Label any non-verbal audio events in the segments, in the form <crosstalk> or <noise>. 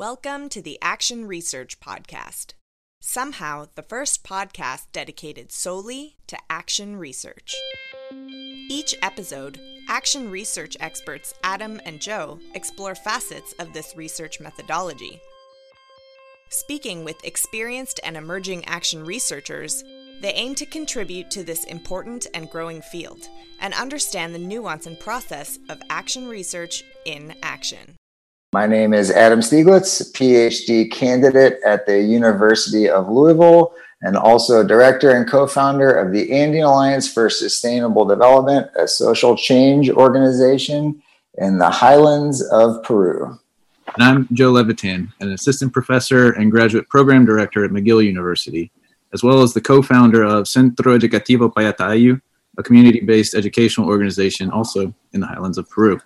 Welcome to the Action Research Podcast. Somehow, the first podcast dedicated solely to action research. Each episode, action research experts Adam and Joe explore facets of this research methodology. Speaking with experienced and emerging action researchers, they aim to contribute to this important and growing field and understand the nuance and process of action research in action. My name is Adam Stieglitz, PhD candidate at the University of Louisville, and also director and co founder of the Andean Alliance for Sustainable Development, a social change organization in the highlands of Peru. And I'm Joe Levitan, an assistant professor and graduate program director at McGill University, as well as the co founder of Centro Educativo Payatayu, a community based educational organization also in the highlands of Peru.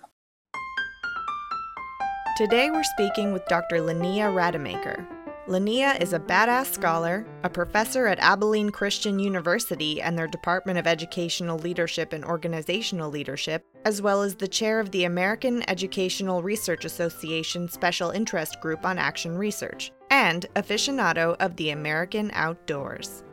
Today we're speaking with Dr. Linnea Rademaker. Linnea is a badass scholar, a professor at Abilene Christian University and their Department of Educational Leadership and Organizational Leadership, as well as the chair of the American Educational Research Association Special Interest Group on Action Research, and aficionado of the American outdoors.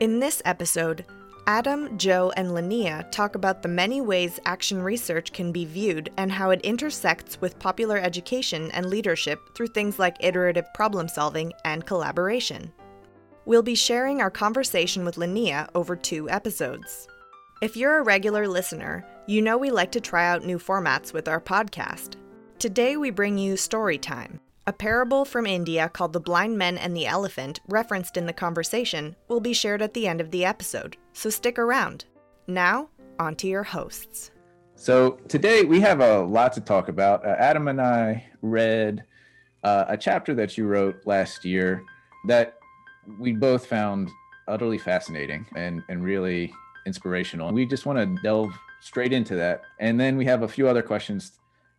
In this episode, Adam, Joe, and Linnea talk about the many ways action research can be viewed and how it intersects with popular education and leadership through things like iterative problem solving and collaboration. We'll be sharing our conversation with Linnea over two episodes. If you're a regular listener, you know we like to try out new formats with our podcast. Today we bring you Story Time, a parable from India called The Blind Men and the Elephant, referenced in the conversation, will be shared at the end of the episode, so stick around. Now, on to your hosts. So, today we have a lot to talk about. Uh, Adam and I read uh, a chapter that you wrote last year that we both found utterly fascinating and, and really inspirational. We just want to delve straight into that. And then we have a few other questions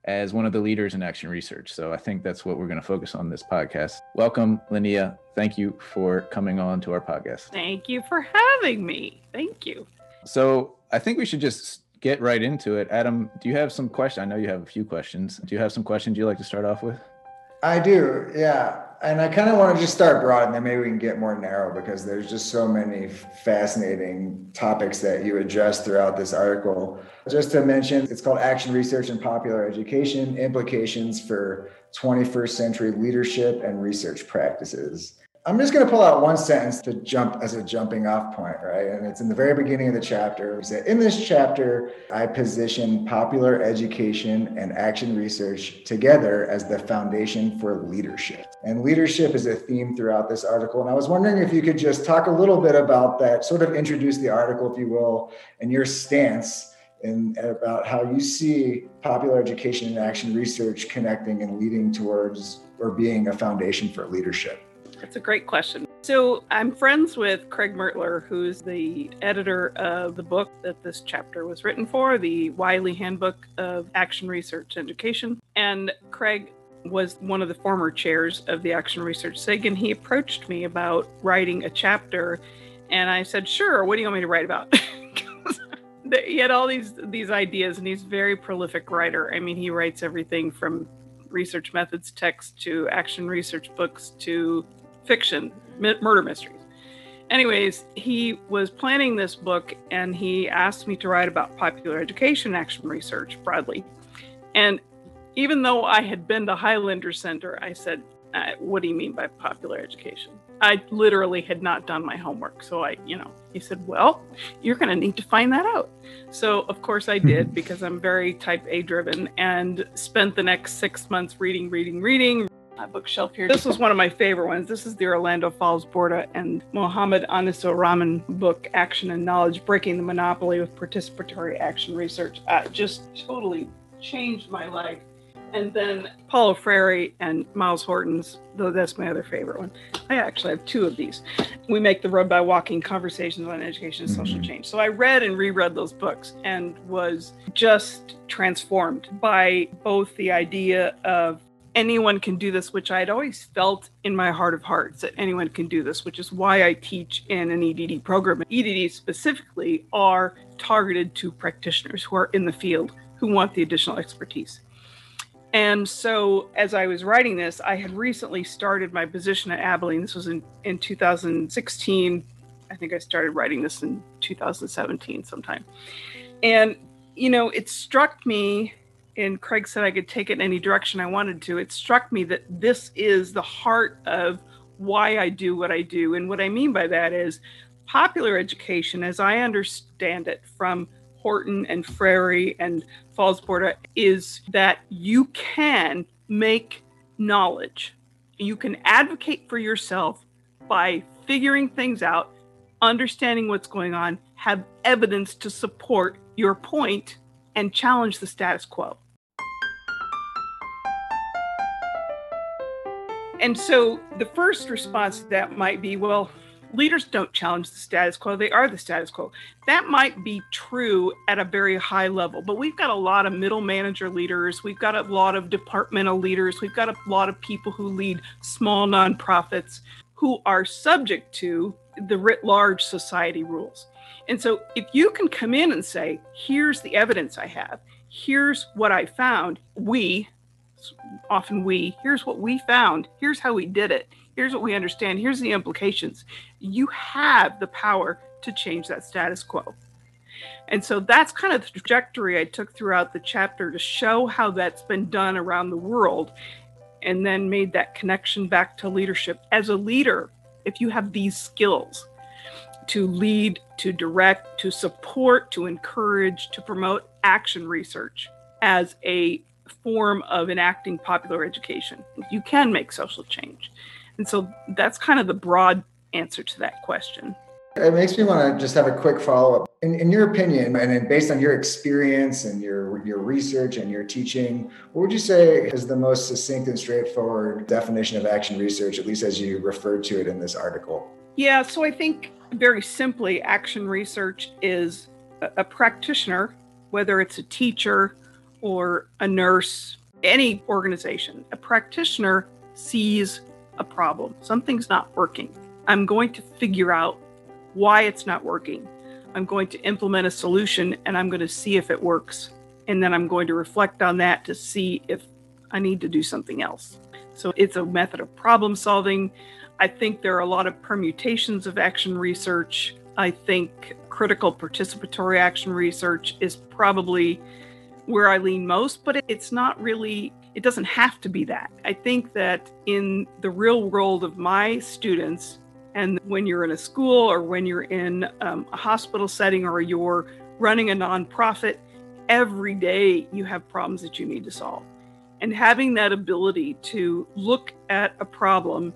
as one of the leaders in action research. So I think that's what we're going to focus on this podcast. Welcome, Linnea. Thank you for coming on to our podcast. Thank you for having me. Thank you. So I think we should just get right into it. Adam, do you have some questions? I know you have a few questions. Do you have some questions you'd like to start off with? I do, yeah. And I kind of want to just start broad and then maybe we can get more narrow because there's just so many fascinating topics that you address throughout this article. Just to mention, it's called Action Research and Popular Education Implications for 21st Century Leadership and Research Practices. I'm just going to pull out one sentence to jump as a jumping off point, right? And it's in the very beginning of the chapter. We say, in this chapter, I position popular education and action research together as the foundation for leadership. And leadership is a theme throughout this article. And I was wondering if you could just talk a little bit about that, sort of introduce the article, if you will, and your stance and about how you see popular education and action research connecting and leading towards or being a foundation for leadership. That's a great question. So, I'm friends with Craig Mertler, who's the editor of the book that this chapter was written for, the Wiley Handbook of Action Research Education. And Craig was one of the former chairs of the Action Research SIG, and he approached me about writing a chapter. And I said, Sure, what do you want me to write about? <laughs> he had all these these ideas and he's a very prolific writer i mean he writes everything from research methods text to action research books to fiction, murder mysteries. Anyways, he was planning this book and he asked me to write about popular education action research broadly. And even though I had been to Highlander Center, I said, uh, What do you mean by popular education? I literally had not done my homework. So I, you know, he said, Well, you're going to need to find that out. So, of course, I did <laughs> because I'm very type A driven and spent the next six months reading, reading, reading, my bookshelf here. This was one of my favorite ones. This is the Orlando Fals Borda and Muhammad Anisur Rahman book, Action and Knowledge Breaking the Monopoly with Participatory Action Research. Uh, just totally changed my life. And then Paulo Freire and Myles Horton's, though that's my other favorite one. I actually have two of these. We make the road by walking conversations on education and social mm-hmm. change. So I read and reread those books and was just transformed by both the idea of anyone can do this, which I'd always felt in my heart of hearts that anyone can do this, which is why I teach in an EDD program. EDD specifically are targeted to practitioners who are in the field who want the additional expertise. And so, as I was writing this, I had recently started my position at Abilene. This was in, in 2016. I think I started writing this in 2017 sometime. And, you know, it struck me, and Craig said I could take it any direction I wanted to. It struck me that this is the heart of why I do what I do. And what I mean by that is popular education, as I understand it from Horton and Freire and Fals-Borda is that you can make knowledge. You can advocate for yourself by figuring things out, understanding what's going on, have evidence to support your point, and challenge the status quo. And so the first response to that might be well, leaders don't challenge the status quo, they are the status quo. That might be true at a very high level, but we've got a lot of middle manager leaders, we've got a lot of departmental leaders, we've got a lot of people who lead small nonprofits who are subject to the writ large society rules. And so if you can come in and say, here's the evidence I have, here's what I found, we, often we, here's what we found, here's how we did it, here's what we understand, here's the implications. You have the power to change that status quo. And so that's kind of the trajectory I took throughout the chapter to show how that's been done around the world and then made that connection back to leadership. As a leader, if you have these skills to lead, to direct, to support, to encourage, to promote action research as a form of enacting popular education, you can make social change. And so that's kind of the broad answer to that question. It makes me want to just have a quick follow up. In, in your opinion, and based on your experience and your, your research and your teaching, what would you say is the most succinct and straightforward definition of action research, at least as you referred to it in this article? Yeah, so I think very simply, action research is a, practitioner, whether it's a teacher or a nurse, any organization, a practitioner sees a problem. Something's not working. I'm going to figure out why it's not working. I'm going to implement a solution and I'm going to see if it works. And then I'm going to reflect on that to see if I need to do something else. So it's a method of problem solving. I think there are a lot of permutations of action research. I think critical participatory action research is probably where I lean most, but it's not really it doesn't have to be that. I think that in the real world of my students, and when you're in a school or when you're in um, a hospital setting or you're running a nonprofit, every day you have problems that you need to solve. And having that ability to look at a problem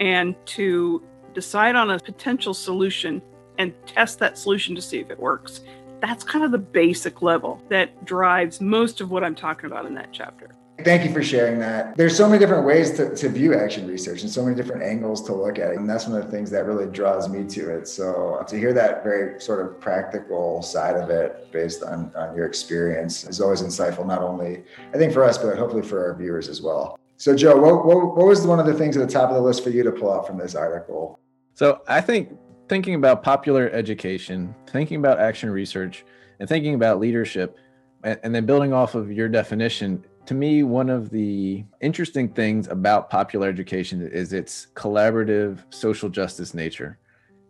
and to decide on a potential solution and test that solution to see if it works, that's kind of the basic level that drives most of what I'm talking about in that chapter. Thank you for sharing that. There's so many different ways to, to view action research and so many different angles to look at it. And that's one of the things that really draws me to it. So to hear that very sort of practical side of it based on, on your experience is always insightful, not only I think for us, but hopefully for our viewers as well. So Joe, what, what, what was one of the things at the top of the list for you to pull out from this article? So I think thinking about popular education, thinking about action research, and thinking about leadership, and, and then building off of your definition, to me, one of the interesting things about popular education is its collaborative social justice nature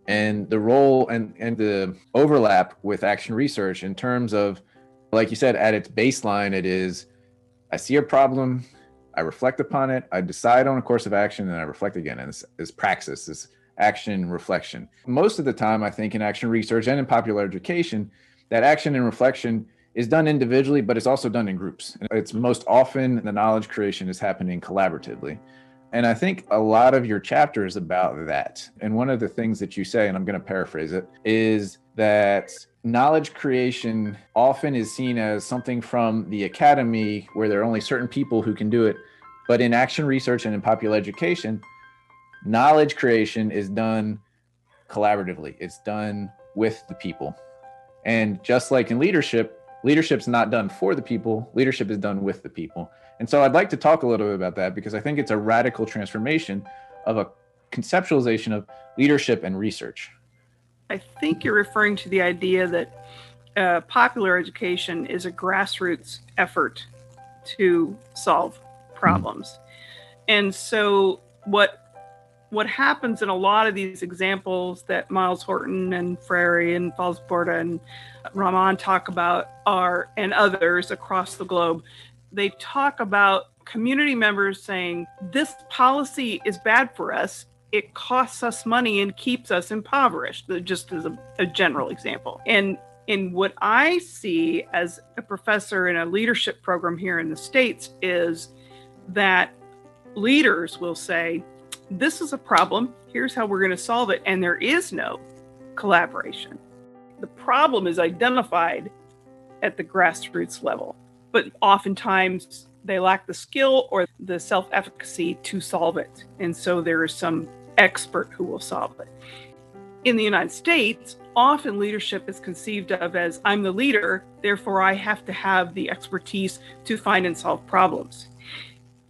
and the role and, and the overlap with action research in terms of, like you said, at its baseline, it is I see a problem, I reflect upon it, I decide on a course of action, and I reflect again. And this is praxis, this action reflection. Most of the time, I think in action research and in popular education, that action and reflection is done individually, but it's also done in groups. It's most often the knowledge creation is happening collaboratively. And I think a lot of your chapter is about that. And one of the things that you say, and I'm going to paraphrase it, is that knowledge creation often is seen as something from the academy where there are only certain people who can do it. But in action research and in popular education, knowledge creation is done collaboratively, it's done with the people. And just like in leadership, leadership's not done for the people, leadership is done with the people. And so I'd like to talk a little bit about that because I think it's a radical transformation of a conceptualization of leadership and research. I think you're referring to the idea that uh, popular education is a grassroots effort to solve problems. Mm-hmm. And so what what happens in a lot of these examples that Myles Horton and Freire and Fals Borda and Rahman talk about are and others across the globe, they talk about community members saying this policy is bad for us it costs us money and keeps us impoverished just as a, a general example and in what I see as a professor in a leadership program here in the States is that leaders will say, This is a problem. Here's how we're going to solve it. And there is no collaboration. The problem is identified at the grassroots level, but oftentimes they lack the skill or the self efficacy to solve it. And so there is some expert who will solve it. In the United States, often leadership is conceived of as I'm the leader, therefore I have to have the expertise to find and solve problems.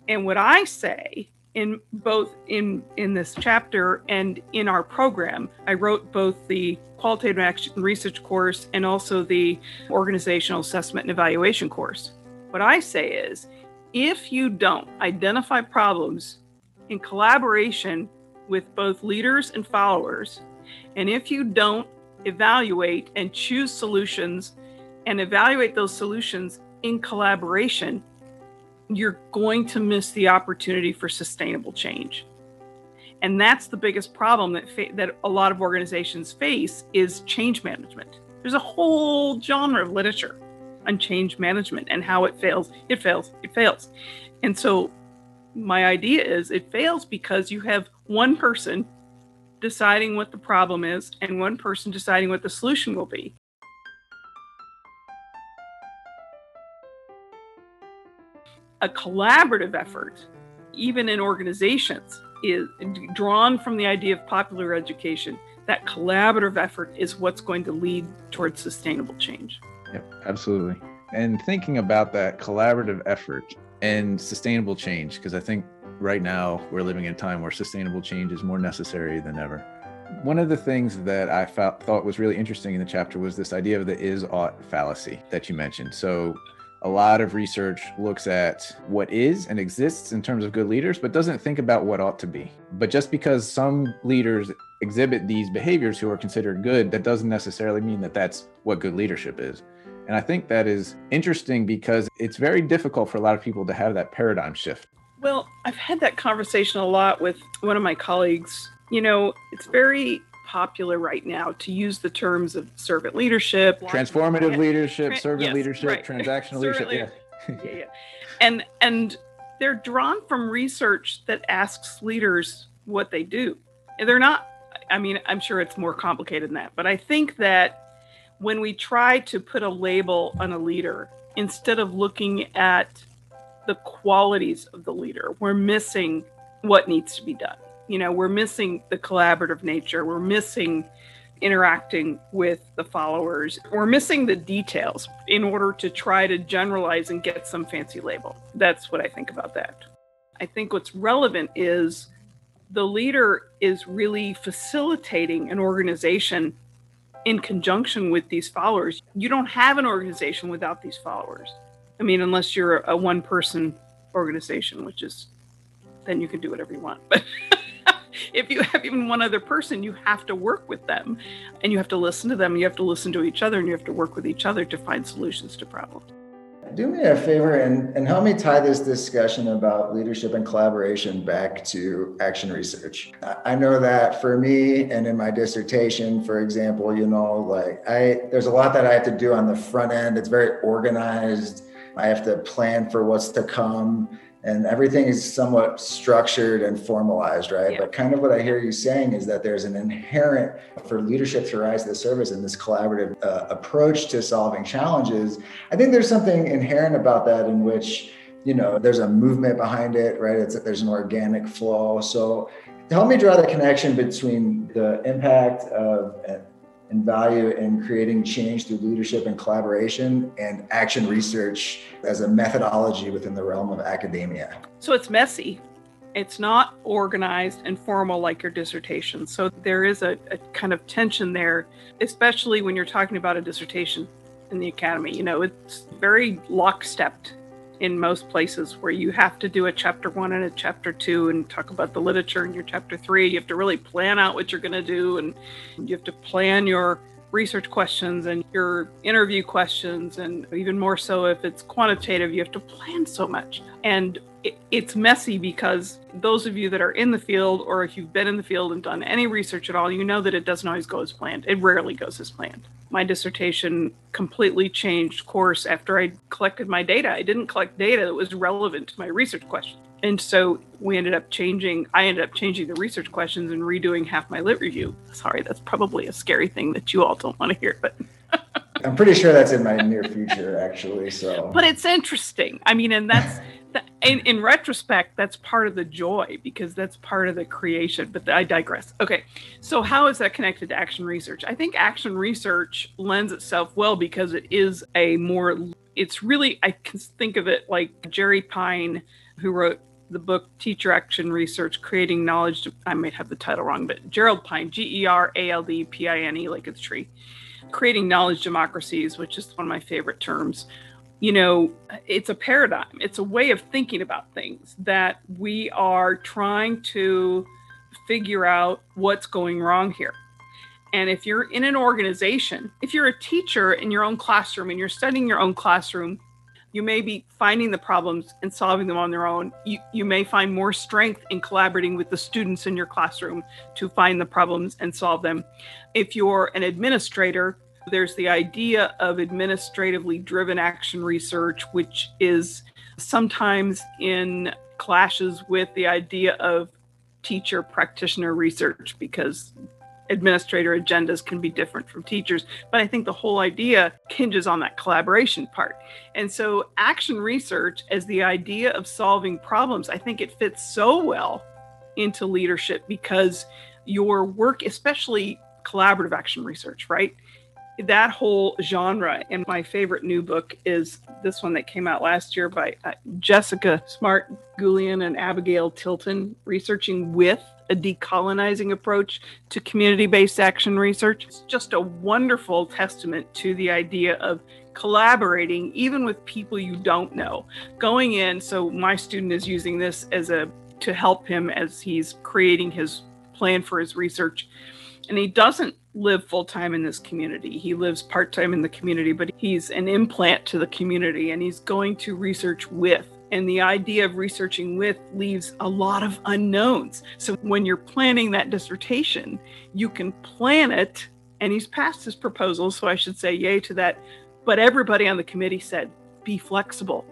And what I say in both in in this chapter and in our program, I wrote both the qualitative action research course and also the organizational assessment and evaluation course. What I say is if you don't identify problems in collaboration with both leaders and followers, and if you don't evaluate and choose solutions and evaluate those solutions in collaboration, you're going to miss the opportunity for sustainable change. And that's the biggest problem that fa- that a lot of organizations face is change management. There's a whole genre of literature on change management and how it fails. It fails. It fails. And so my idea is it fails because you have one person deciding what the problem is and one person deciding what the solution will be. A collaborative effort, even in organizations, is drawn from the idea of popular education. That collaborative effort is what's going to lead towards sustainable change. Yep, absolutely. And thinking about that collaborative effort and sustainable change, because I think right now we're living in a time where sustainable change is more necessary than ever. One of the things that I felt, thought was really interesting in the chapter was this idea of the is ought fallacy that you mentioned. So, a lot of research looks at what is and exists in terms of good leaders, but doesn't think about what ought to be. But just because some leaders exhibit these behaviors who are considered good, that doesn't necessarily mean that that's what good leadership is. And I think that is interesting because it's very difficult for a lot of people to have that paradigm shift. Well, I've had that conversation a lot with one of my colleagues. You know, it's very popular right now to use the terms of servant leadership, transformative leadership, servant yes, leadership, right. <laughs> transactional leadership. Leader- yeah. yeah, yeah. And and they're drawn from research that asks leaders what they do. And they're not I mean, I'm sure it's more complicated than that, but I think that when we try to put a label on a leader instead of looking at the qualities of the leader. We're missing what needs to be done. You know, we're missing the collaborative nature. We're missing interacting with the followers. We're missing the details in order to try to generalize and get some fancy label. That's what I think about that. I think what's relevant is the leader is really facilitating an organization in conjunction with these followers. You don't have an organization without these followers. I mean, unless you're a one person organization, which is then you can do whatever you want. <laughs> But if you have even one other person, you have to work with them and you have to listen to them. You have to listen to each other and you have to work with each other to find solutions to problems. Do me a favor and, and help me tie this discussion about leadership and collaboration back to action research. I know that for me and in my dissertation, for example, you know, like I there's a lot that I have to do on the front end. It's very organized I have to plan for what's to come and everything is somewhat structured and formalized, right? Yeah. But kind of what I hear you saying is that there's an inherent for leadership to rise to the surface in this collaborative uh, approach to solving challenges. I think there's something inherent about that in which you know there's a movement behind it, right? It's that there's an organic flow. So help me draw the connection between the impact of and value in creating change through leadership and collaboration and action research as a methodology within the realm of academia. So it's messy. It's not organized and formal like your dissertation. So there is a, a kind of tension there, especially when you're talking about a dissertation in the academy. You know, it's very lockstepped in most places where you have to do a chapter one and a chapter two and talk about the literature in your chapter three. You have to really plan out what you're going to do and you have to plan your research questions and your interview questions. And even more so if it's quantitative, you have to plan so much. And it's messy because those of you that are in the field, or if you've been in the field and done any research at all, you know that it doesn't always go as planned. It rarely goes as planned. My dissertation completely changed course after I collected my data. I didn't collect data that was relevant to my research question. And so we ended up changing, I ended up changing the research questions and redoing half my lit review. Sorry, that's probably a scary thing that you all don't want to hear, but. <laughs> I'm pretty sure that's in my near future, actually. So, but it's interesting. I mean, and that's <laughs> in, in retrospect, that's part of the joy because that's part of the creation. But I digress. Okay, so how is that connected to action research? I think action research lends itself well because it is a more. It's really I can think of it like Jerry Pine, who wrote the book Teacher Action Research Creating Knowledge. I might have the title wrong, but Gerald Pine, G E R A L D P I N E, like a tree. Creating Knowledge Democracies, which is one of my favorite terms, you know, it's a paradigm, it's a way of thinking about things that we are trying to figure out what's going wrong here. And if you're in an organization, if you're a teacher in your own classroom and you're studying your own classroom, you may be finding the problems and solving them on their own. You, you may find more strength in collaborating with the students in your classroom to find the problems and solve them. If you're an administrator, there's the idea of administratively driven action research, which is sometimes in clashes with the idea of teacher practitioner research because administrator agendas can be different from teachers. But I think the whole idea hinges on that collaboration part. And so, action research as the idea of solving problems, I think it fits so well into leadership because your work, especially collaborative action research, right? That whole genre. And my favorite new book is this one that came out last year by uh, Jessica Smartt Gullion and Abigail Tilton, researching with a decolonizing approach to community based action research. It's just a wonderful testament to the idea of collaborating, even with people you don't know. Going in, so my student is using this as a to help him as he's creating his plan for his research. And he doesn't live full time in this community. He lives part time in the community, but he's an implant to the community and he's going to research with. And the idea of researching with leaves a lot of unknowns. So when you're planning that dissertation, you can plan it. And he's passed his proposal, so I should say yay to that. But everybody on the committee said, be flexible.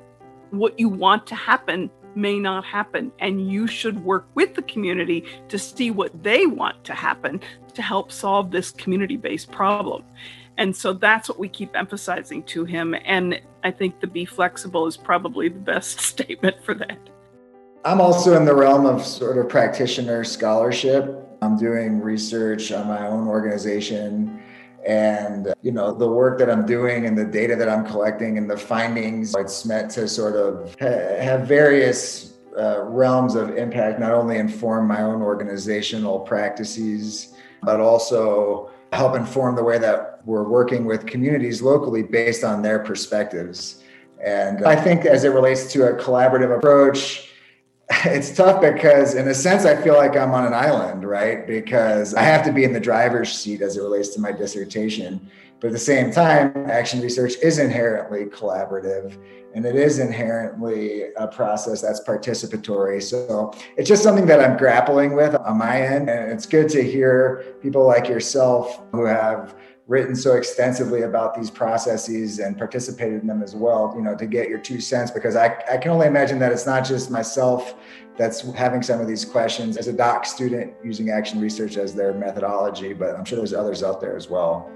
What you want to happen may not happen. And you should work with the community to see what they want to happen to help solve this community based problem. And so that's what we keep emphasizing to him. And I think the be flexible is probably the best <laughs> statement for that. I'm also in the realm of sort of practitioner scholarship. I'm doing research on my own organization and you know the work that i'm doing and the data that i'm collecting and the findings it's meant to sort of ha- have various uh, realms of impact not only inform my own organizational practices but also help inform the way that we're working with communities locally based on their perspectives. And i think as it relates to a collaborative approach <laughs> it's tough because in a sense i feel like i'm on an island right? Because i have to be in the driver's seat as it relates to my dissertation. But at the same time action research is inherently collaborative and it is inherently a process that's participatory. So it's just something that i'm grappling with on my end. And it's good to hear people like yourself who have written so extensively about these processes and participated in them as well, you know, to get your two cents, because I, I can only imagine that it's not just myself that's having some of these questions as a doc student using action research as their methodology, but I'm sure there's others out there as well.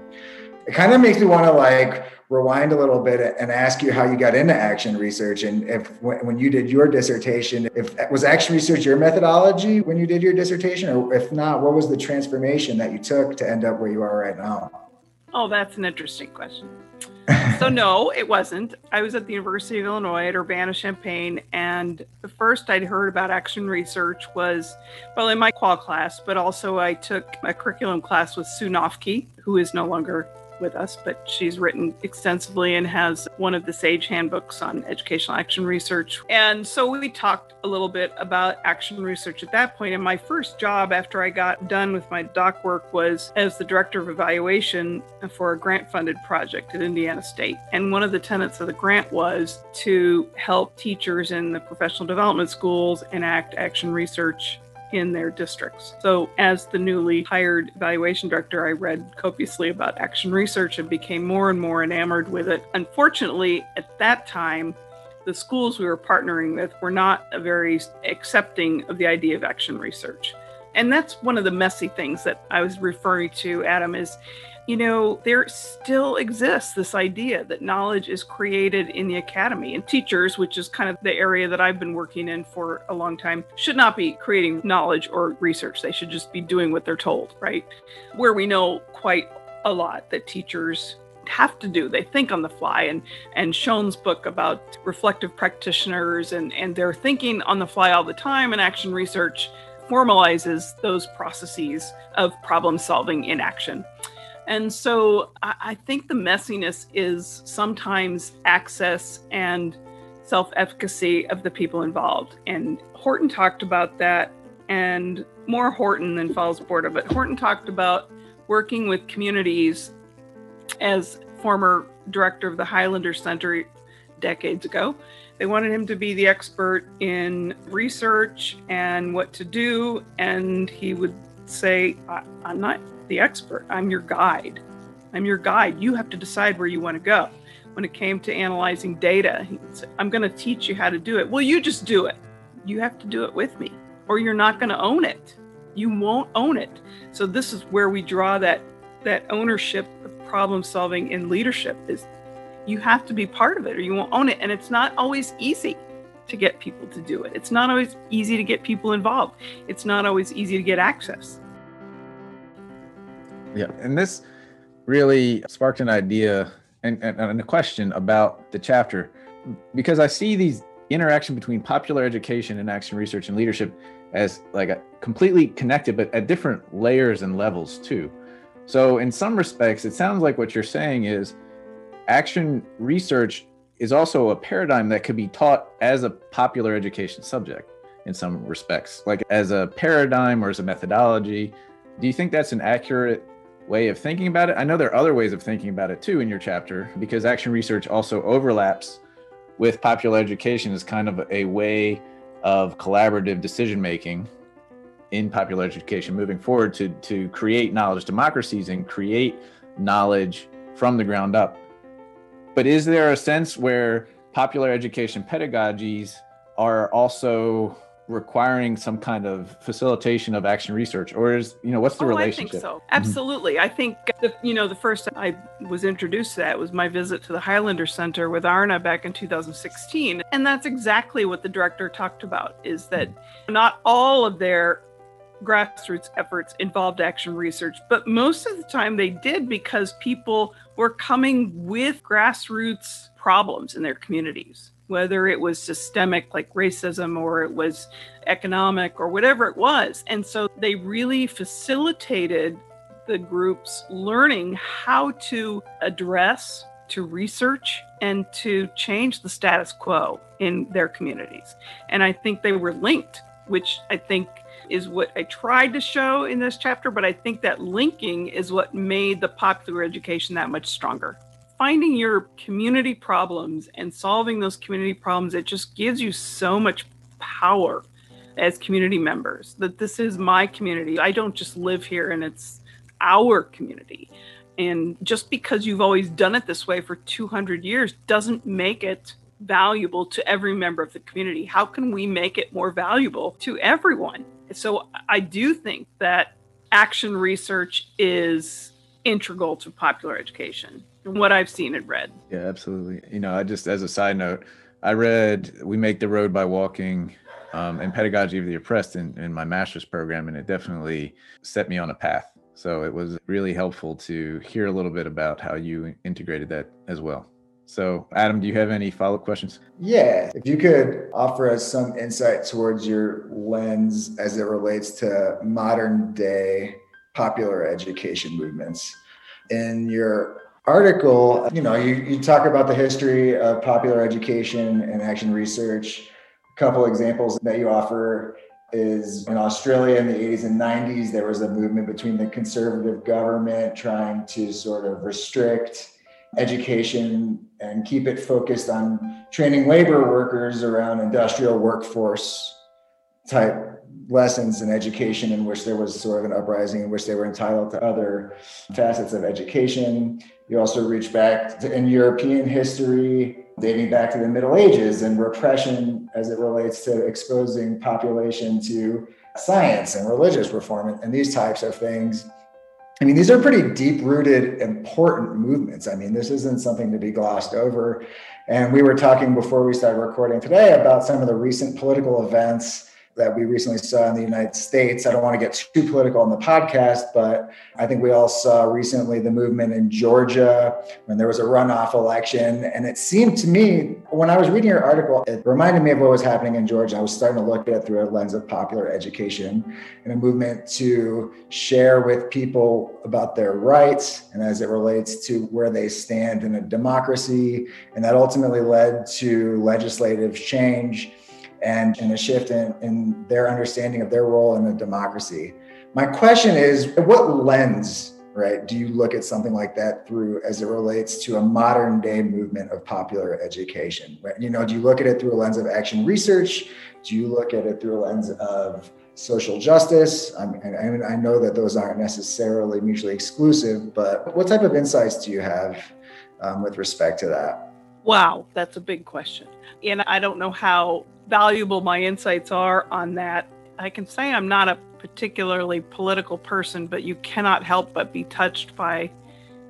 It kind of makes me want to like rewind a little bit and ask you how you got into action research and if when you did your dissertation if was action research your methodology when you did your dissertation or if not what was the transformation that you took to end up where you are right now Oh, that's an interesting question. so no, it wasn't. I was at the University of Illinois at Urbana-Champaign, and the first I'd heard about action research was well in my qual class, but also I took a curriculum class with Sue Noffke, who is no longer with us, but she's written extensively and has one of the SAGE handbooks on educational action research. And so we talked a little bit about action research at that point. And my first job after I got done with my doc work was as the director of evaluation for a grant funded project at Indiana State. And one of the tenets of the grant was to help teachers in the professional development schools enact action research in their districts. So, as the newly hired evaluation director, I read copiously about action research and became more and more enamored with it. Unfortunately, at that time, the schools we were partnering with were not very accepting of the idea of action research. And that's one of the messy things that I was referring to, Adam, is you know, there still exists this idea that knowledge is created in the academy. And teachers, which is kind of the area that I've been working in for a long time, should not be creating knowledge or research. They should just be doing what they're told, right? Where we know quite a lot that teachers have to do. They think on the fly. And and Schoen's book about reflective practitioners and, and they're thinking on the fly all the time and action research formalizes those processes of problem solving in action. And so I, think the messiness is sometimes access and self efficacy of the people involved. And Horton talked about that, and more Horton than Fals Borda, but Horton talked about working with communities as former director of the Highlander Center decades ago. They wanted him to be the expert in research and what to do. And he would say, I'm not the expert. I'm your guide. I'm your guide. You have to decide where you want to go. When it came to analyzing data, say, I'm going to teach you how to do it. Well, you just do it. You have to do it with me, or you're not going to own it. You won't own it. So this is where we draw that that ownership of problem solving in leadership is you have to be part of it or you won't own it and it's not always easy to get people to do it. It's not always easy to get people involved. It's not always easy to get access. Yeah. And this really sparked an idea and, and, and, a question about the chapter because I see these interaction between popular education and action research and leadership as like a, completely connected, but at different layers and levels too. So in some respects, it sounds like what you're saying is action research is also a paradigm that could be taught as a popular education subject in some respects, like as a paradigm or as a methodology. Do you think that's an accurate way of thinking about it. I know there are other ways of thinking about it too in your chapter because action research also overlaps with popular education as kind of a way of collaborative decision making in popular education moving forward to to create knowledge democracies and create knowledge from the ground up. But is there a sense where popular education pedagogies are also requiring some kind of facilitation of action research or is you know what's the oh, relationship i think so. Absolutely. Mm-hmm. i think the, you know the first time i was introduced to that was my visit to the highlander center with arna back in 2016 and that's exactly what the director talked about is that not all of their grassroots efforts involved action research but most of the time they did because people were coming with grassroots problems in their communities whether it was systemic like racism or it was economic or whatever it was. And so they really facilitated the groups learning how to address, to research, and to change the status quo in their communities. And I think they were linked, which I think is what I tried to show in this chapter, but I think that linking is what made the popular education that much stronger finding your community problems and solving those community problems, it just gives you so much power as community members that this is my community. I don't just live here and it's our community. And just because you've always done it this way for 200 years doesn't make it valuable to every member of the community. How can we make it more valuable to everyone? So I do think that action research is integral to popular education what I've seen and read. Yeah, absolutely. You know, I just as a side note, I read "We Make the Road by Walking" um, and "Pedagogy of the Oppressed" in, in my master's program, and it definitely set me on a path. So it was really helpful to hear a little bit about how you integrated that as well. So, Adam, do you have any follow up questions? Yeah. If you could offer us some insight towards your lens as it relates to modern day popular education movements in your article, you know, you, you talk about the history of popular education and action research. A couple examples that you offer is in Australia in the 80s and 90s, there was a movement between the conservative government trying to sort of restrict education and keep it focused on training labor workers around industrial workforce type lessons in education in which there was sort of an uprising in which they were entitled to other facets of education. You also reach back to, in European history, dating back to the Middle Ages and repression as it relates to exposing population to science and religious reform and these types of things. I mean, these are pretty deep rooted, important movements. I mean, this isn't something to be glossed over. And we were talking before we started recording today about some of the recent political events that we recently saw in the United States. I don't want to get too political on the podcast, but I think we all saw recently the movement in Georgia when there was a runoff election. And it seemed to me, when I was reading your article, it reminded me of what was happening in Georgia. I was starting to look at it through a lens of popular education and a movement to share with people about their rights and as it relates to where they stand in a democracy. And that ultimately led to legislative change and, and a shift in, in their understanding of their role in a democracy. My question is what lens, right, do you look at something like that through as it relates to a modern day movement of popular education? You know, do you look at it through a lens of action research? Do you look at it through a lens of social justice? I mean, I, know that those aren't necessarily mutually exclusive, but what type of insights do you have um, with respect to that? Wow, that's a big question. And I don't know how valuable my insights are on that. I can say I'm not a particularly political person, but you cannot help but be touched by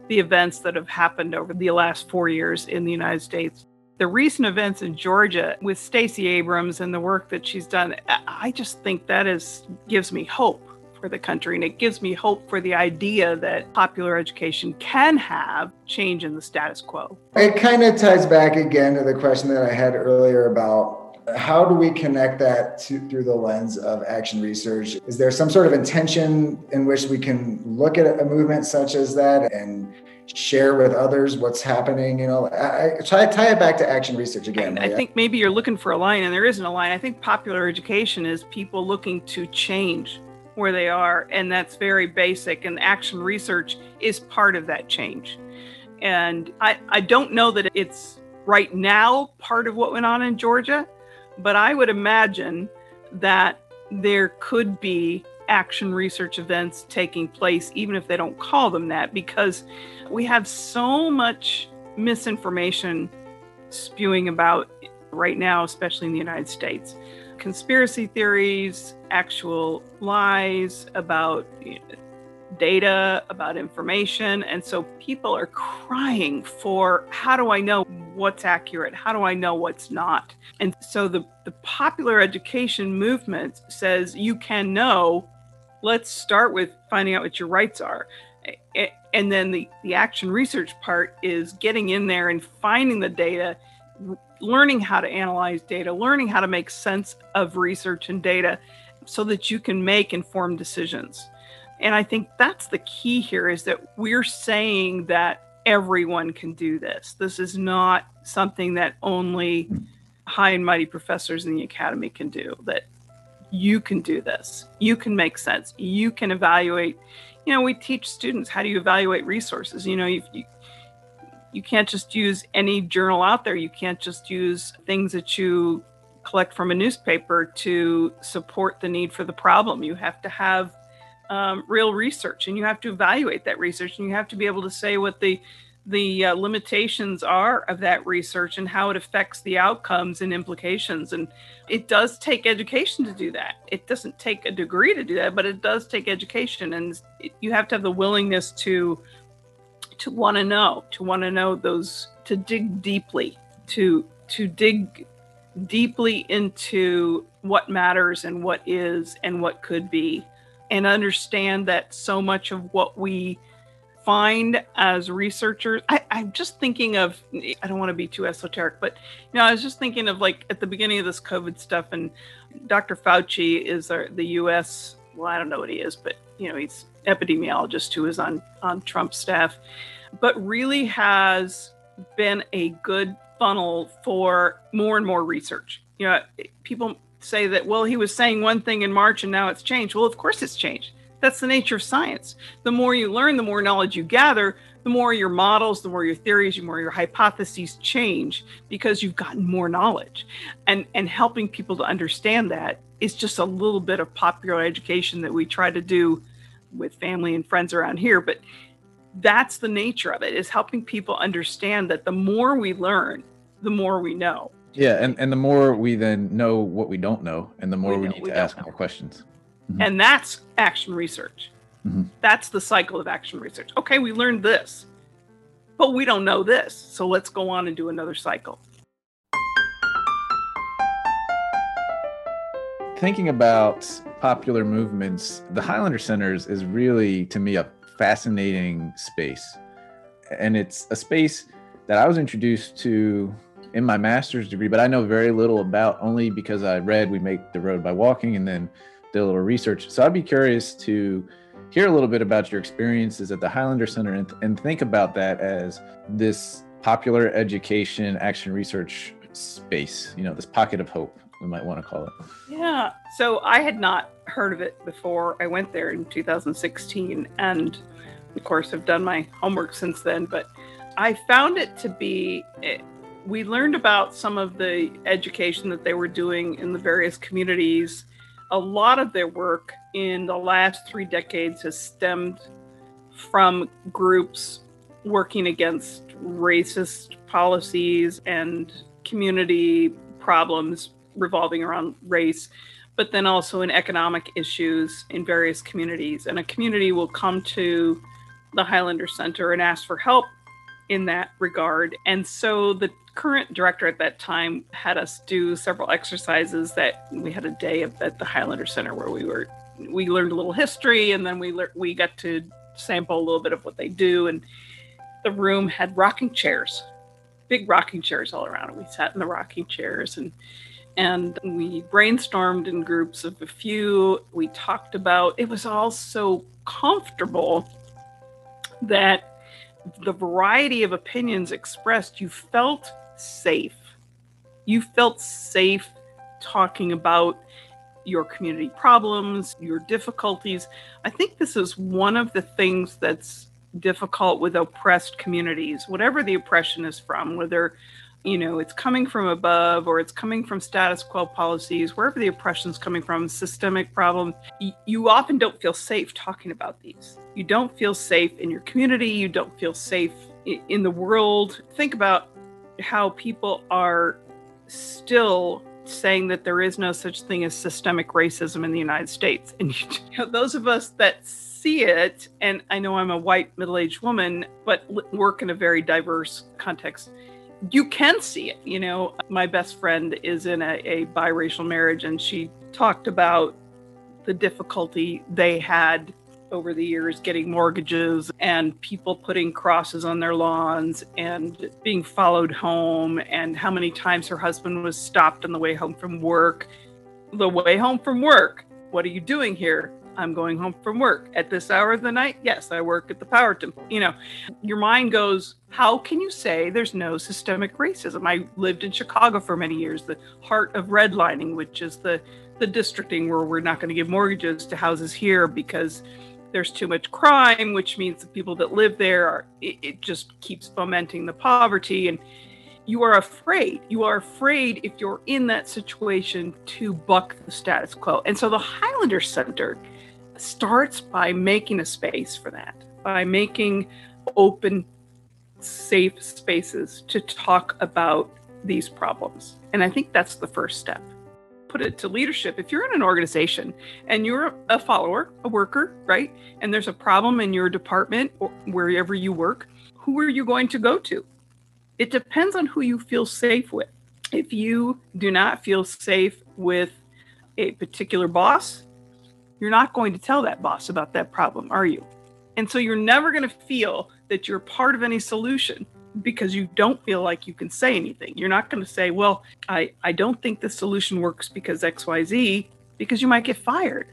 the events that have happened over the last four years in the United States. The recent events in Georgia with Stacey Abrams and the work that she's done, I just think that is gives me hope for the country and it gives me hope for the idea that popular education can have change in the status quo. It kind of ties back again to the question that I had earlier about how do we connect that to, through the lens of action research? Is there some sort of intention in which we can look at a movement such as that and share with others what's happening? You know, I, I try tie it back to action research again. I, I think maybe you're looking for a line, and there isn't a line. I think popular education is people looking to change where they are, and that's very basic. And action research is part of that change. And I, I don't know that it's right now part of what went on in Georgia but I would imagine that there could be action research events taking place, even if they don't call them that, because we have so much misinformation spewing about right now, especially in the United States. Conspiracy theories, actual lies about data, about information. And so people are crying for how do I know what's accurate? How do I know what's not? And so the, the popular education movement says you can know. Let's start with finding out what your rights are. And then the, the action research part is getting in there and finding the data, learning how to analyze data, learning how to make sense of research and data so that you can make informed decisions. And I think that's the key here is that we're saying that everyone can do this. This is not something that only high and mighty professors in the academy can do, that you can do this. You can make sense. You can evaluate. You know, we teach students how do you evaluate resources. You know, you, you, you can't just use any journal out there. You can't just use things that you collect from a newspaper to support the need for the problem. You have to have um, real research and you have to evaluate that research and you have to be able to say what the the uh, limitations are of that research and how it affects the outcomes and implications and it does take education to do that it doesn't take a degree to do that but it does take education and you have to have the willingness to to want to know to want to know those to dig deeply to to dig deeply into what matters and what is and what could be and understand that so much of what we find as researchers I, I'm just thinking of i don't want to be too esoteric but you know i was just thinking of like at the beginning of this covid stuff and dr fauci is our, the us well i don't know what he is but you know he's epidemiologist who is on on trump's staff but really has been a good funnel for more and more research. You know, people say that, well, he was saying one thing in March and now it's changed. Well, of course it's changed. That's the nature of science. The more you learn, the more knowledge you gather, the more your models, the more your theories, the more your hypotheses change because you've gotten more knowledge. And and helping people to understand that is just a little bit of popular education that we try to do with family and friends around here. But that's the nature of it is helping people understand that the more we learn, the more we know. Yeah, and, and the more we then know what we don't know, and the more we, we need we to ask know. more questions. Mm-hmm. And that's action research. Mm-hmm. That's the cycle of action research. Okay, we learned this, but we don't know this. So let's go on and do another cycle. Thinking about popular movements, the Highlander Centers is really, to me, a fascinating space. And it's a space that I was introduced to in my master's degree, but I know very little about only because I read We Make the Road by Walking and then did a little research. So I'd be curious to hear a little bit about your experiences at the Highlander Center and, and think about that as this popular education action research space, you know, this pocket of hope, we might want to call it. Yeah. So I had not heard of it before I went there in 2016. And of course, I've done my homework since then. But I found it to be, eh, we learned about some of the education that they were doing in the various communities. A lot of their work in the last three decades has stemmed from groups working against racist policies and community problems revolving around race but then also in economic issues in various communities. And a community will come to the Highlander Center and ask for help in that regard. And so the current director at that time had us do several exercises that we had a day at the Highlander Center where we were we learned a little history and then we le- we got to sample a little bit of what they do and the room had rocking chairs big rocking chairs all around and we sat in the rocking chairs and and we brainstormed in groups of a few. We talked about it was all so comfortable that the variety of opinions expressed, you felt safe. You felt safe talking about your community problems, your difficulties. I think this is one of the things that's difficult with oppressed communities, whatever the oppression is from, whether you know it's coming from above or it's coming from status quo policies wherever the oppression is coming from systemic problem y- you often don't feel safe talking about these. You don't feel safe in your community. You don't feel safe I- in the world. Think about how people are still saying that there is no such thing as systemic racism in the united states. And <laughs> you know, those of us that see it and i know i'm a white middle-aged woman but work in a very diverse context you can see it. You know, my best friend is in a, a biracial marriage, and she talked about the difficulty they had over the years getting mortgages and people putting crosses on their lawns and being followed home and how many times her husband was stopped on the way home from work. The way home from work, what are you doing here? I'm going home from work at this hour of the night. Yes, I work at the Power Temple. You know, your mind goes, how can you say there's no systemic racism? I lived in Chicago for many years, the heart of redlining, which is the the districting where we're not going to give mortgages to houses here because there's too much crime, which means the people that live there are it, it just keeps fomenting the poverty and you are afraid. You are afraid if you're in that situation to buck the status quo. And so the Highlander Center starts by making a space for that, by making open, safe spaces to talk about these problems. And I think that's the first step. Put it to leadership. If you're in an organization and you're a follower, a worker, right? And there's a problem in your department or wherever you work, who are you going to go to? It depends on who you feel safe with. If you do not feel safe with a particular boss, you're not going to tell that boss about that problem, are you? And so you're never going to feel that you're part of any solution because you don't feel like you can say anything. You're not going to say, well, I, I don't think the solution works because XYZ, because you might get fired.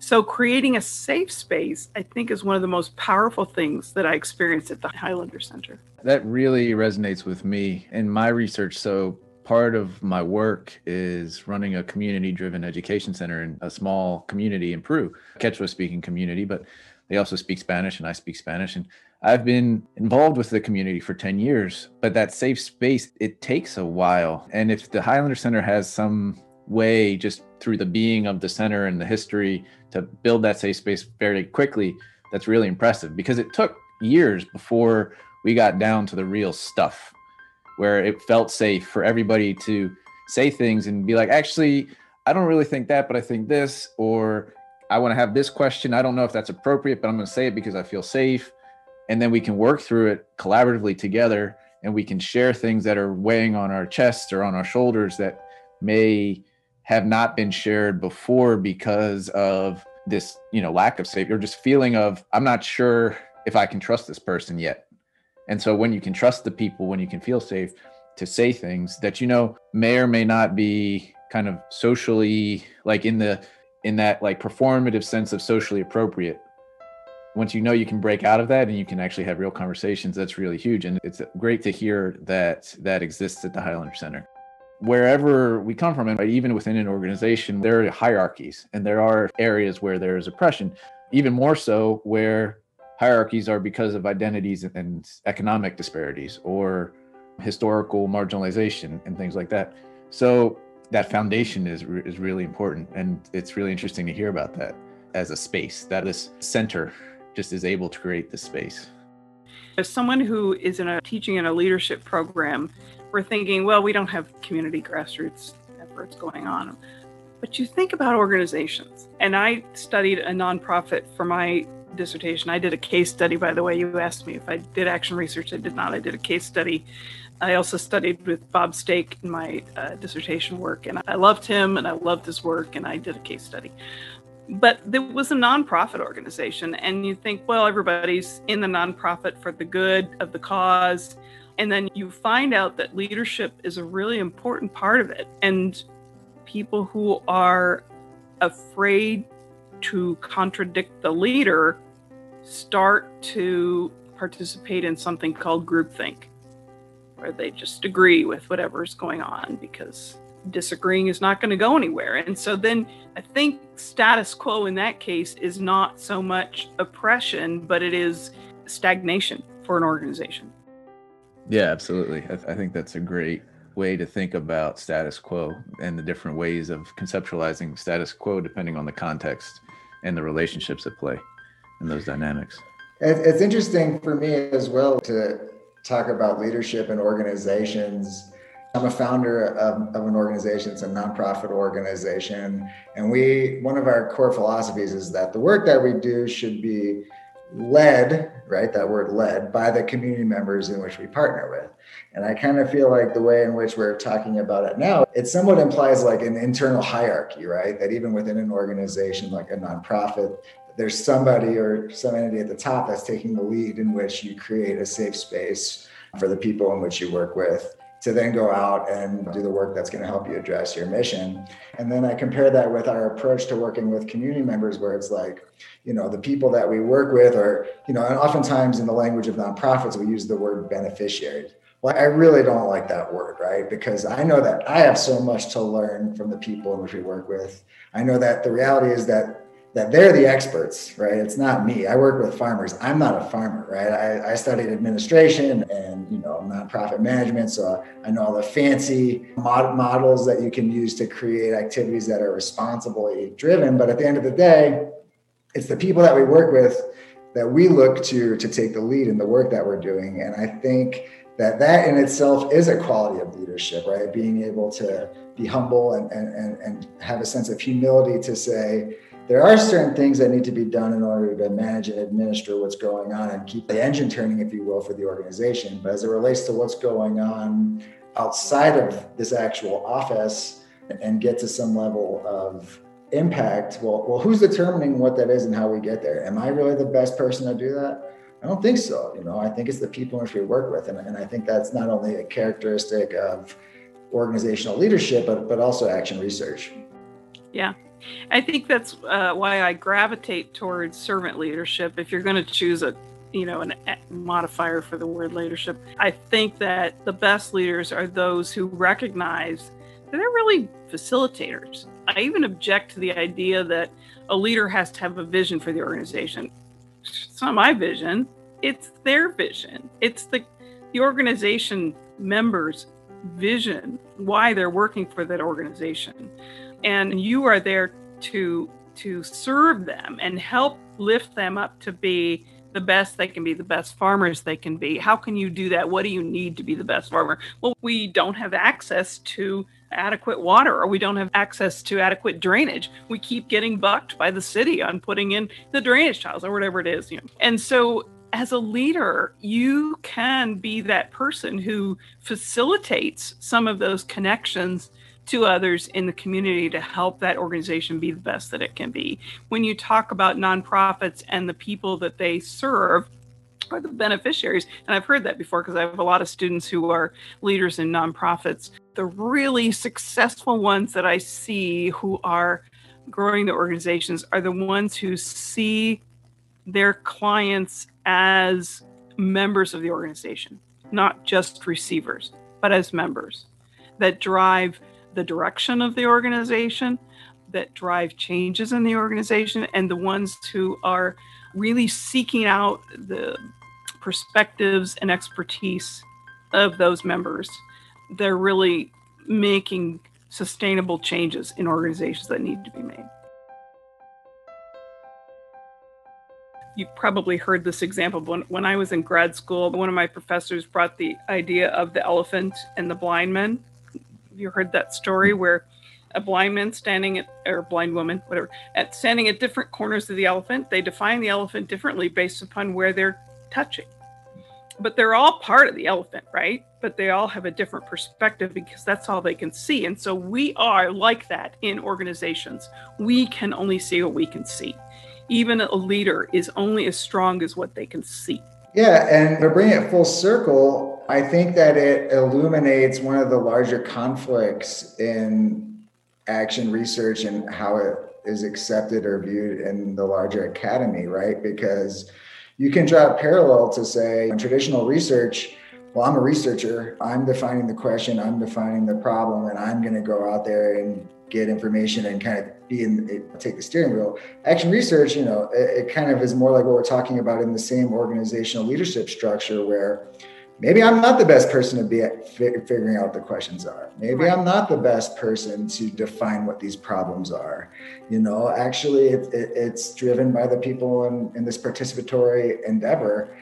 So, creating a safe space, I think, is one of the most powerful things that I experienced at the Highlander Center. That really resonates with me in my research. So, part of my work is running a community driven education center in a small community in Peru, Quechua speaking community, but they also speak Spanish and I speak Spanish. And I've been involved with the community for 10 years, but that safe space, it takes a while. And if the Highlander Center has some way, just through the being of the center and the history, to build that safe space very quickly, that's really impressive because it took years before we got down to the real stuff where it felt safe for everybody to say things and be like, actually, I don't really think that, but I think this, or I want to have this question. I don't know if that's appropriate, but I'm going to say it because I feel safe. And then we can work through it collaboratively together and we can share things that are weighing on our chests or on our shoulders that may have not been shared before because of this, you know, lack of safety or just feeling of, I'm not sure if I can trust this person yet. And so when you can trust the people, when you can feel safe to say things that you know may or may not be kind of socially like in the in that like performative sense of socially appropriate. Once you know you can break out of that and you can actually have real conversations that's really huge. And it's great to hear that that exists at the highlander center. Wherever we come from and even within an organization there are hierarchies and there are areas where there is oppression even more so where hierarchies are because of identities and economic disparities or historical marginalization and things like that. So that foundation is is really important, and it's really interesting to hear about that as a space that this center just is able to create this space. As someone who is in a teaching and a leadership program, we're thinking, well, we don't have community grassroots efforts going on. But you think about organizations, and I studied a nonprofit for my dissertation. I did a case study, by the way. You asked me if I did action research. I did not. I did a case study. I also studied with Bob Stake in my uh, dissertation work, and I loved him and I loved his work, and I did a case study. But there was a nonprofit organization, and you think, well, everybody's in the nonprofit for the good of the cause. And then you find out that leadership is a really important part of it. And people who are afraid to contradict the leader start to participate in something called groupthink, where they just agree with whatever's going on because disagreeing is not going to go anywhere. And so then I think status quo in that case is not so much oppression, but it is stagnation for an organization. Yeah, absolutely. I, th- I think that's a great way to think about status quo and the different ways of conceptualizing status quo depending on the context and the relationships at play and those dynamics. It's interesting for me as well to talk about leadership and organizations. I'm a founder of, of, an organization. It's a nonprofit organization. And we, one of our core philosophies is that the work that we do should be led, right? That word led by the community members in which we partner with. And I kind of feel like the way in which we're talking about it now, it somewhat implies like an internal hierarchy, right? That even within an organization like a nonprofit, there's somebody or some entity at the top that's taking the lead in which you create a safe space for the people in which you work with to then go out and do the work that's going to help you address your mission. And then I compare that with our approach to working with community members, where it's like, you know, the people that we work with are, you know, and oftentimes in the language of nonprofits, we use the word beneficiaries. Well, I really don't like that word, right? Because I know that I have so much to learn from the people in which we work with. I know that the reality is that that they're the experts, right? It's not me. I work with farmers. I'm not a farmer, right? I, I studied administration and you know nonprofit management, so I know all the fancy mod- models that you can use to create activities that are responsibly driven. But at the end of the day, it's the people that we work with that we look to to take the lead in the work that we're doing. And I think that that in itself is a quality of leadership, right? Being able to be humble and and and, and have a sense of humility to say there are certain things that need to be done in order to manage and administer what's going on and keep the engine turning, if you will, for the organization. But as it relates to what's going on outside of this actual office and get to some level of impact, well, well, who's determining what that is and how we get there? Am I really the best person to do that? I don't think so. You know, I think it's the people which we work with, and, and I think that's not only a characteristic of organizational leadership, but but also action research. Yeah, I think that's uh, why I gravitate towards servant leadership. If you're going to choose a you know, an modifier for the word leadership. I think that the best leaders are those who recognize that they're really facilitators. I even object to the idea that a leader has to have a vision for the organization. It's not my vision, it's their vision. It's the the organization members' vision, why they're working for that organization. And you are there to to serve them and help lift them up to be the best they can be, the best farmers they can be. How can you do that? What do you need to be the best farmer? Well, we don't have access to adequate water or we don't have access to adequate drainage. We keep getting bucked by the city on putting in the drainage tiles or whatever it is. You know. And so as a leader, you can be that person who facilitates some of those connections to others in the community to help that organization be the best that it can be. When you talk about nonprofits and the people that they serve, are the beneficiaries. And I've heard that before because I have a lot of students who are leaders in nonprofits. The really successful ones that I see who are growing the organizations are the ones who see their clients as members of the organization, not just receivers, but as members that drive the direction of the organization, that drive changes in the organization, and the ones who are really seeking out the perspectives and expertise of those members. They're really making sustainable changes in organizations that need to be made. you've probably heard this example. When, when I was in grad school, one of my professors brought the idea of the elephant and the blind men. You heard that story where a blind man standing at, or blind woman, whatever, at standing at different corners of the elephant, they define the elephant differently based upon where they're touching. But they're all part of the elephant, right? But they all have a different perspective because that's all they can see. And so we are like that in organizations. We can only see what we can see even a leader is only as strong as what they can see. Yeah, and to bring it full circle, I think that it illuminates one of the larger conflicts in action research and how it is accepted or viewed in the larger academy, right? Because you can draw a parallel to say in traditional research, well, I'm a researcher. I'm defining the question, I'm defining the problem, and I'm going to go out there and get information and kind of be in take the steering wheel action research you know it, it, kind of is more like what we're talking about in the same organizational leadership structure where maybe i'm not the best person to be at figuring out what the questions are maybe right. i'm not the best person to define what these problems are you know actually it, it, it's driven by the people in, in this participatory endeavor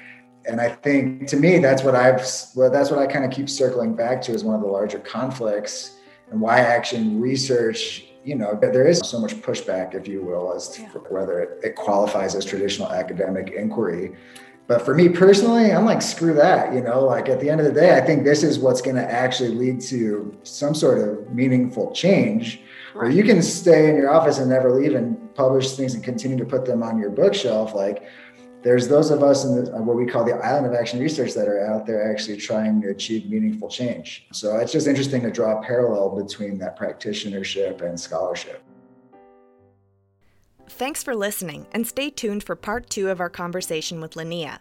and I think to me that's what I've well that's what I kind of keep circling back to as one of the larger conflicts and why action research you know there is so much pushback if you will as to yeah. whether it, it qualifies as traditional academic inquiry but for me personally i'm like screw that you know like at the end of the day i think this is what's going to actually lead to some sort of meaningful change where you can stay in your office and never leave and publish things and continue to put them on your bookshelf like there's those of us in the, uh, what we call the island of action research that are out there actually trying to achieve meaningful change. So it's just interesting to draw a parallel between that practitionership and scholarship. Thanks for listening, and stay tuned for part two of our conversation with Linnea.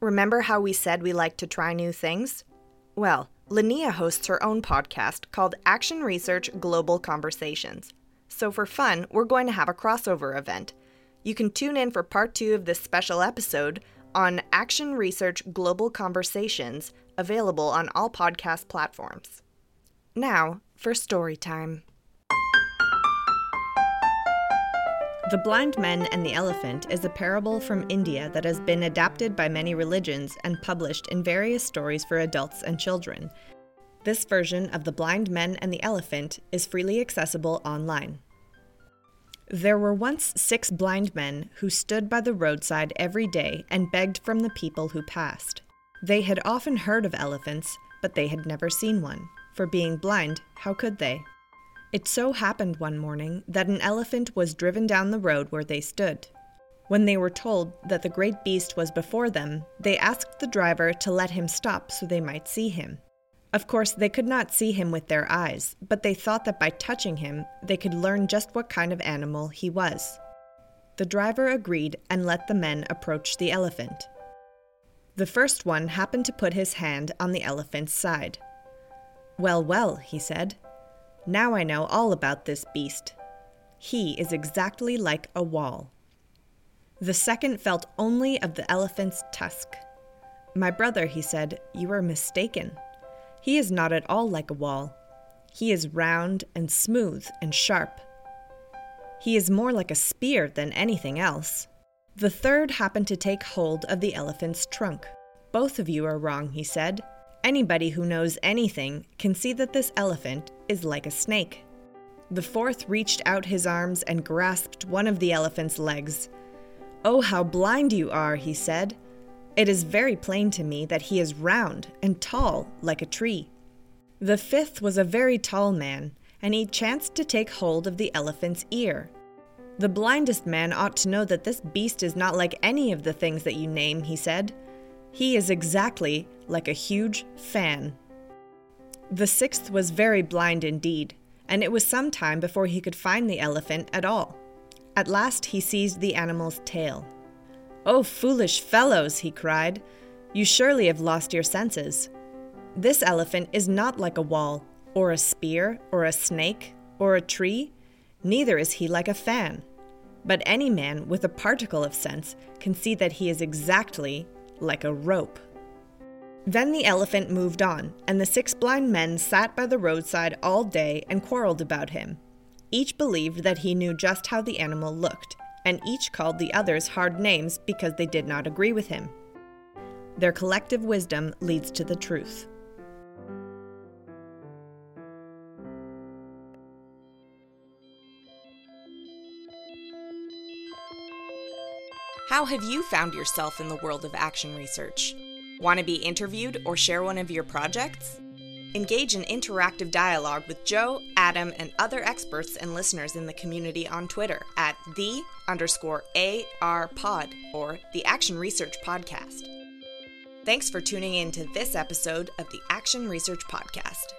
Remember how we said we like to try new things? Well, Linnea hosts her own podcast called Action Research Global Conversations. So, for fun, we're going to have a crossover event you can tune in for part two of this special episode on Action Research Global Conversations, available on all podcast platforms. Now, for story time. The Blind Men and the Elephant is a parable from India that has been adapted by many religions and published in various stories for adults and children. This version of The Blind Men and the Elephant is freely accessible online. There were once six blind men who stood by the roadside every day and begged from the people who passed. They had often heard of elephants, but they had never seen one, for being blind, how could they? It so happened one morning that an elephant was driven down the road where they stood. When they were told that the great beast was before them, they asked the driver to let him stop so they might see him. Of course, they could not see him with their eyes, but they thought that by touching him, they could learn just what kind of animal he was. The driver agreed and let the men approach the elephant. The first one happened to put his hand on the elephant's side. Well, well, he said. Now I know all about this beast. He is exactly like a wall. The second felt only of the elephant's tusk. My brother, he said, you are mistaken. He is not at all like a wall. He is round and smooth and sharp. He is more like a spear than anything else. The third happened to take hold of the elephant's trunk. Both of you are wrong, he said. Anybody who knows anything can see that this elephant is like a snake. The fourth reached out his arms and grasped one of the elephant's legs. Oh, how blind you are, he said. It is very plain to me that he is round and tall like a tree. The fifth was a very tall man, and he chanced to take hold of the elephant's ear. The blindest man ought to know that this beast is not like any of the things that you name, he said. He is exactly like a huge fan. The sixth was very blind indeed, and it was some time before he could find the elephant at all. At last he seized the animal's tail. Oh, foolish fellows, he cried, you surely have lost your senses. This elephant is not like a wall, or a spear, or a snake, or a tree, neither is he like a fan. But any man with a particle of sense can see that he is exactly like a rope. Then the elephant moved on, and the six blind men sat by the roadside all day and quarreled about him. Each believed that he knew just how the animal looked, and each called the others hard names because they did not agree with him. Their collective wisdom leads to the truth. How have you found yourself in the world of action research? Want to be interviewed or share one of your projects? Engage in interactive dialogue with Joe, Adam, and other experts and listeners in the community on Twitter at the underscore AR pod or the Action Research Podcast. Thanks for tuning in to this episode of the Action Research Podcast.